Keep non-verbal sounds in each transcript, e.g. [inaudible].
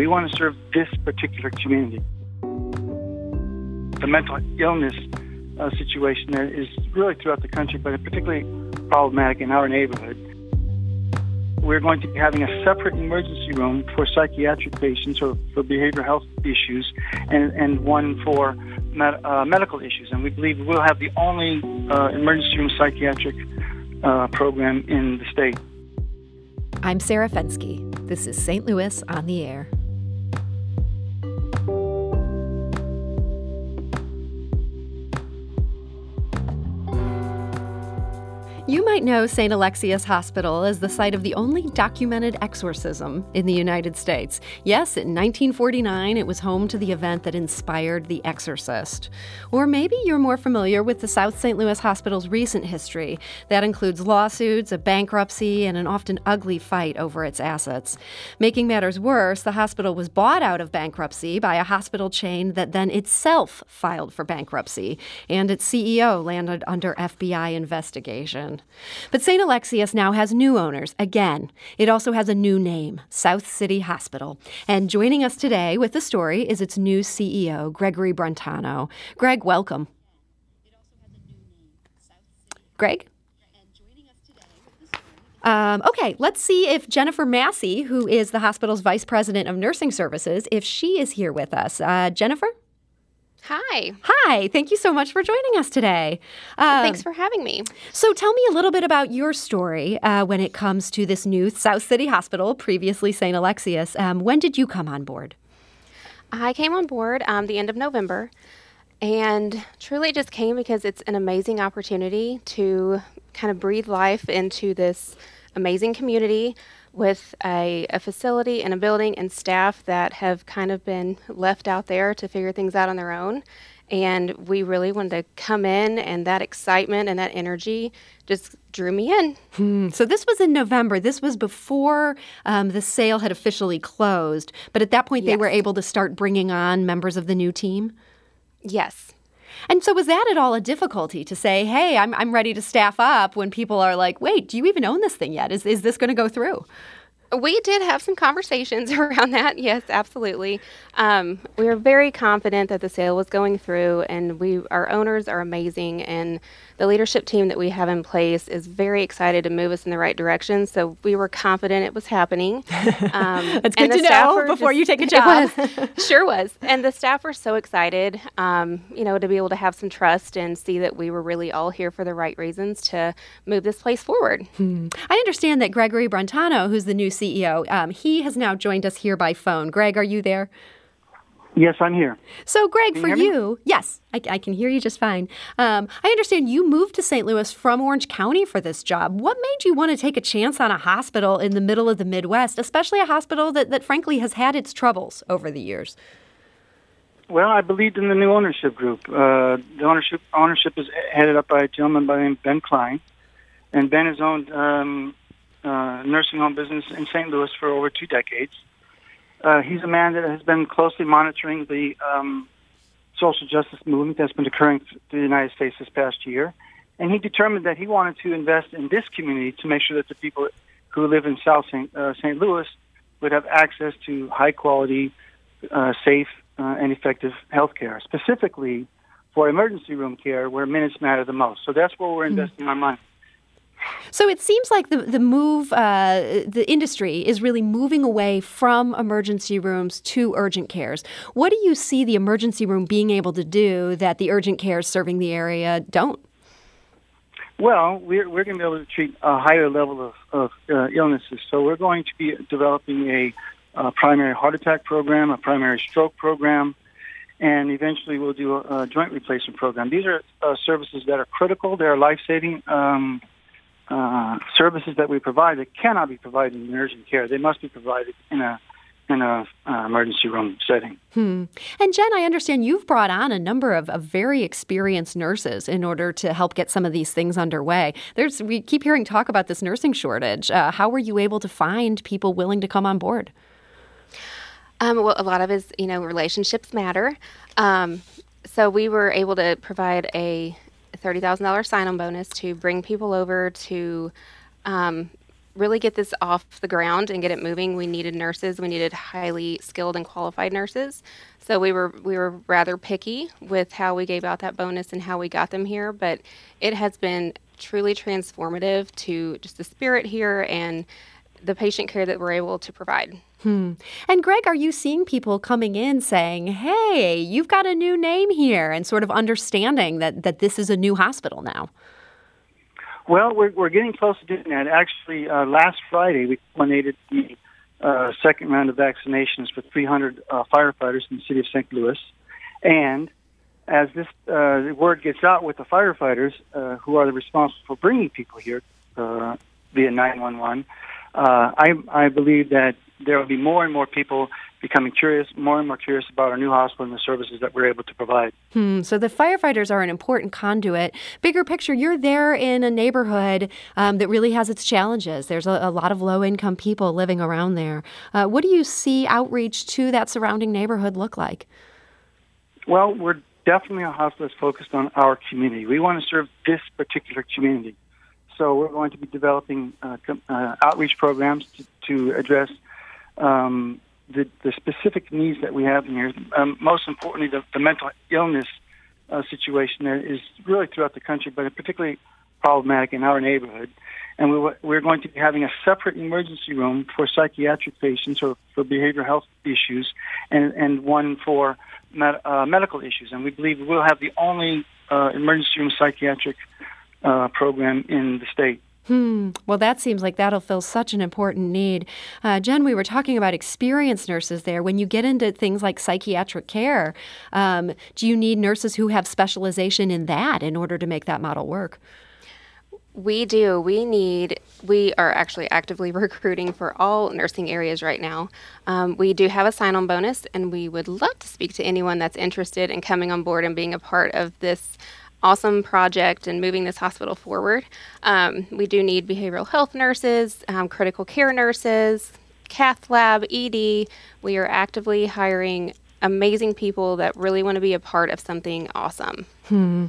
We want to serve this particular community. The mental illness uh, situation there is really throughout the country, but particularly problematic in our neighborhood. We're going to be having a separate emergency room for psychiatric patients or for behavioral health issues, and, and one for med- uh, medical issues. And we believe we'll have the only uh, emergency room psychiatric uh, program in the state. I'm Sarah Fenske. This is St. Louis on the Air. Might know St. Alexius Hospital as the site of the only documented exorcism in the United States. Yes, in 1949, it was home to the event that inspired The Exorcist. Or maybe you're more familiar with the South St. Louis Hospital's recent history. That includes lawsuits, a bankruptcy, and an often ugly fight over its assets. Making matters worse, the hospital was bought out of bankruptcy by a hospital chain that then itself filed for bankruptcy, and its CEO landed under FBI investigation. But St. Alexius now has new owners again. It also has a new name, South City Hospital. And joining us today with the story is its new CEO, Gregory Brentano. Greg, welcome. Greg? Um, okay, let's see if Jennifer Massey, who is the hospital's vice president of nursing services, if she is here with us. Uh, Jennifer? Hi. Hi. Thank you so much for joining us today. Uh, Thanks for having me. So, tell me a little bit about your story uh, when it comes to this new South City Hospital, previously St. Alexius. Um, when did you come on board? I came on board um, the end of November, and truly just came because it's an amazing opportunity to kind of breathe life into this amazing community with a, a, facility and a building and staff that have kind of been left out there to figure things out on their own. And we really wanted to come in, and that excitement and that energy just drew me in. Hmm. So, this was in November. This was before um, the sale had officially closed. But at that point, yes. they were able to start bringing on members of the new team? Yes. And so, was that at all a difficulty to say, hey, I'm, I'm ready to staff up when people are like, wait, do you even own this thing yet? Is, is this going to go through? We did have some conversations [laughs] around that. Yes, absolutely. Um, we were very confident that the sale was going through, and we our owners are amazing, and the leadership team that we have in place is very excited to move us in the right direction. So we were confident it was happening. [laughs] Um, That's good to know before just, you take a [laughs] job. Was, sure was. And the staff were so excited, um, you know, to be able to have some trust and see that we were really all here for the right reasons to move this place forward. Hmm. I understand that Gregory Brentano, who's the new CEO, um, he has now joined us here by phone. Greg, are you there? Yes, I'm here. So, Greg, for you, yes, I, I, can hear you just fine. Um, I understand you moved to St. Louis from Orange County for this job. What made you want to take a chance on a hospital in the middle of the Midwest, especially a hospital that, that frankly has had its troubles over the years? Well, I believed in the new ownership group. Uh, the ownership ownership is headed up by a gentleman by the name of Ben Klein, and Ben has owned um, uh, nursing home business in St. Louis for over two decades. Uh, he's a man that has been closely monitoring the um, social justice movement that's been occurring through the United States this past year. And he determined that he wanted to invest in this community to make sure that the people who live in South St. Uh, St. Louis would have access to high quality, uh, safe, uh, and effective health care, specifically for emergency room care where minutes matter the most. So that's where we're hmm. investing mm-hmm. our money. So it seems like the the move, uh, the industry is really moving away from emergency rooms to urgent cares. What do you see the emergency room being able to do that the urgent cares serving the area don't? Well, we're we're going to be able to treat a higher level of, of uh, illnesses. So we're going to be developing a, a, primary heart attack program, a primary stroke program, and eventually we'll do a, a joint replacement program. These are uh, services that are critical. They are life saving. Um, uh, services that we provide that cannot be provided in urgent care. They must be provided in a in a uh, emergency room setting. Hmm. And Jen, I understand you've brought on a number of, of, very experienced nurses in order to help get some of these things underway. There's we keep hearing talk about this nursing shortage. Uh, how were you able to find people willing to come on board? Um, well, a lot of his, you know, relationships matter. Um, so we were able to provide a $30,000 sign on bonus to bring people over to um, really get this off the ground and get it moving, we needed nurses. We needed highly skilled and qualified nurses. So we were we were rather picky with how we gave out that bonus and how we got them here, but it has been truly transformative to just the spirit here and the patient care that we're able to provide. Hmm. And Greg, are you seeing people coming in saying, "Hey, you've got a new name here," and sort of understanding that that this is a new hospital now? Well, we're we're getting close to doing that. Actually, uh, last Friday we coordinated the uh, second round of vaccinations for 300 uh, firefighters in the city of St. Louis, and as this uh, word gets out with the firefighters, uh, who are the responsible for bringing people here uh, via 911, uh, I, I believe that there will be more and more people becoming curious, more and more curious about our new hospital and the services that we're able to provide. Hmm, so the firefighters are an important conduit. Bigger picture, you're there in a neighborhood um, that really has its challenges. There's a, a lot of low income people living around there. Uh, what do you see outreach to that surrounding neighborhood look like? Well, we're definitely a hospital that's focused on our community. We want to serve this particular community. So we're going to be developing uh, com- uh, outreach programs to, to address um, the, the, specific needs that we have in here. Um, most importantly, the, the mental illness uh, situation is really throughout the country, but particularly problematic in our neighborhood. And we, we're going to be having a separate emergency room for psychiatric patients or for behavioral health issues, and, and one for med, uh, medical issues. And we believe we'll have the only uh, emergency room psychiatric uh, program in the state. Hmm. Well, that seems like that'll fill such an important need. Uh, Jen, we were talking about experienced nurses there. When you get into things like psychiatric care, um, do you need nurses who have specialization in that in order to make that model work? We do. We need, we are actually actively [laughs] recruiting for all nursing areas right now. Um, we do have a sign on bonus, and we would love to speak to anyone that's interested in coming on board and being a part of this awesome project and moving this hospital forward. Um, we do need behavioral health nurses, um, critical care nurses, cath lab, ED. We are actively hiring amazing people that really want to be a part of something awesome. Hmm.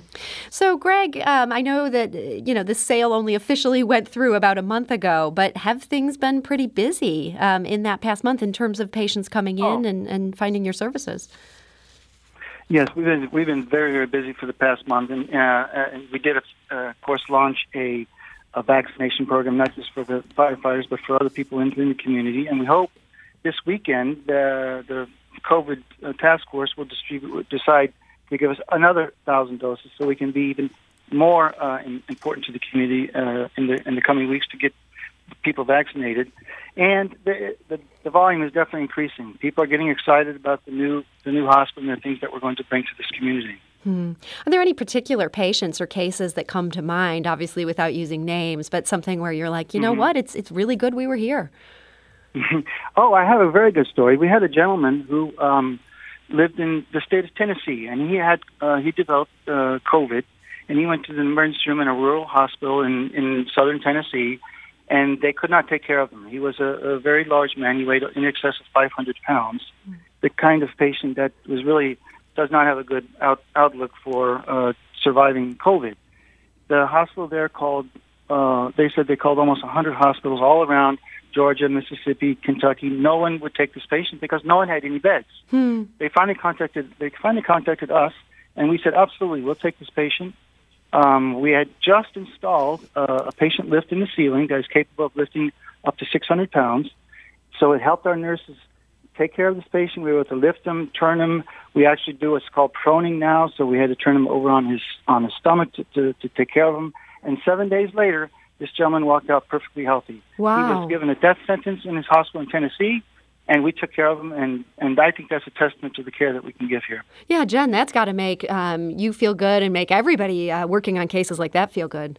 So, Greg, um, I know that you know the sale only officially went through about a month ago, but have things been pretty busy um, in that past month in terms of patients coming oh. in and, and finding your services? Yes, we've been we've been very very busy for the past month, and, uh, and we did, uh, of course, launch a, a vaccination program not just for the firefighters but for other people in, the community. And we hope this weekend uh, the COVID uh, task force will distribute decide to give us another thousand doses, so we can be even more uh, important to the community uh, in the in the coming weeks to get people vaccinated, and the, the, the volume is definitely increasing. People are getting excited about the new the new hospital and the things that we're going to bring to this community. Hmm. Are there any particular patients or cases that come to mind? Obviously, without using names, but something where you're like, you know mm-hmm. what, it's it's really good we were here. [laughs] oh, I have a very good story. We had a gentleman who um, lived in the state of Tennessee, and he had uh, he developed uh, COVID, and he went to the emergency room in a rural hospital in in southern Tennessee and they could not take care of him. He was a, a very large man. He weighed in excess of 500 pounds. The kind of patient that was really does not have a good out, outlook for uh, surviving COVID. The hospital there called. Uh, they said they called almost 100 hospitals all around Georgia, Mississippi, Kentucky. No one would take this patient because no one had any beds. Hmm. They finally contacted. They finally contacted us, and we said, absolutely, we'll take this patient. Um, we had just installed uh, a patient lift in the ceiling that is capable of lifting up to 600 pounds. So it helped our nurses take care of this patient. We were able to lift him, turn him. We actually do what's called proning now. So we had to turn him over on his on his stomach to, to, to take care of him. And seven days later, this gentleman walked out perfectly healthy. Wow. He was given a death sentence in his hospital in Tennessee and we took care of them and and I think that's a testament to the care that we can give here. Yeah, Jen, that's got to make um, you feel good and make everybody uh, working on cases like that feel good.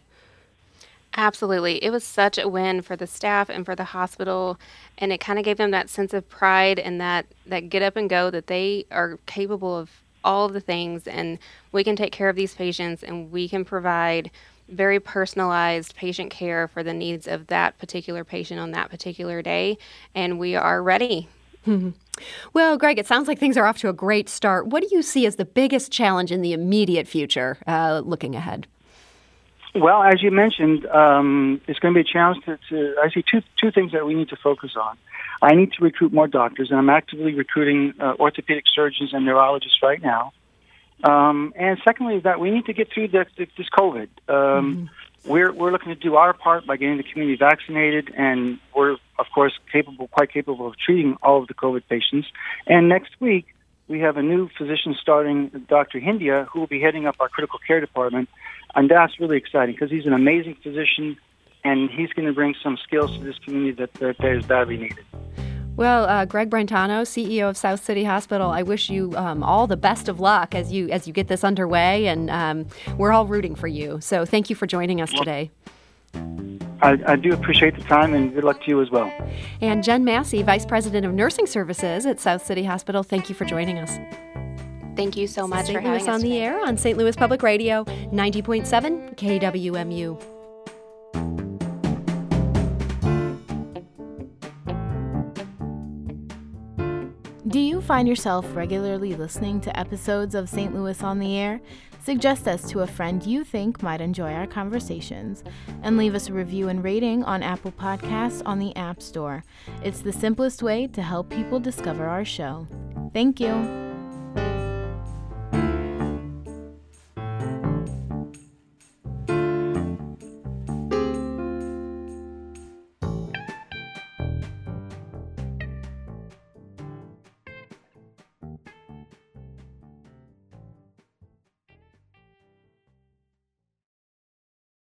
Absolutely. It was such a win for the staff and for the hospital and it kind of gave them that sense of pride and that that get up and go that they are capable of all the things and we can take care of these patients and we can provide very personalized patient care for the needs of that particular patient on that particular day, and we are ready. [laughs] Well, Greg, it sounds like things are off to a great start. What do you see as the biggest challenge in the immediate future uh, looking ahead? Well, as you mentioned, um, it's going to be a challenge to, to. I see two two things that we need to focus on. I need to recruit more doctors, and I'm actively recruiting uh, orthopedic surgeons and neurologists right now. Um, and secondly, is that we need to get through this, this COVID. Um, mm-hmm. We're we're looking to do our part by getting the community vaccinated, and we're of course capable, quite capable of treating all of the COVID patients. And next week, we have a new physician starting, Dr. Hindia, who will be heading up our critical care department and that's really exciting because he's an amazing physician, and he's going to bring some skills to this community that, that, that is badly needed. Well, uh, Greg Brentano, CEO of South City Hospital, I wish you um, all the best of luck as you as you get this underway, and um, we're all rooting for you. So, thank you for joining us today. I, I, do appreciate the time, and good luck to you as well. And Jen Massey, Vice President of Nursing Services at South City Hospital, thank you for joining us. Thank you so much St. for Louis having us on the air on St. Louis Public Radio, 90.7 KWMU. Find yourself regularly listening to episodes of St. Louis on the Air? Suggest us to a friend you think might enjoy our conversations and leave us a review and rating on Apple Podcasts on the App Store. It's the simplest way to help people discover our show. Thank you.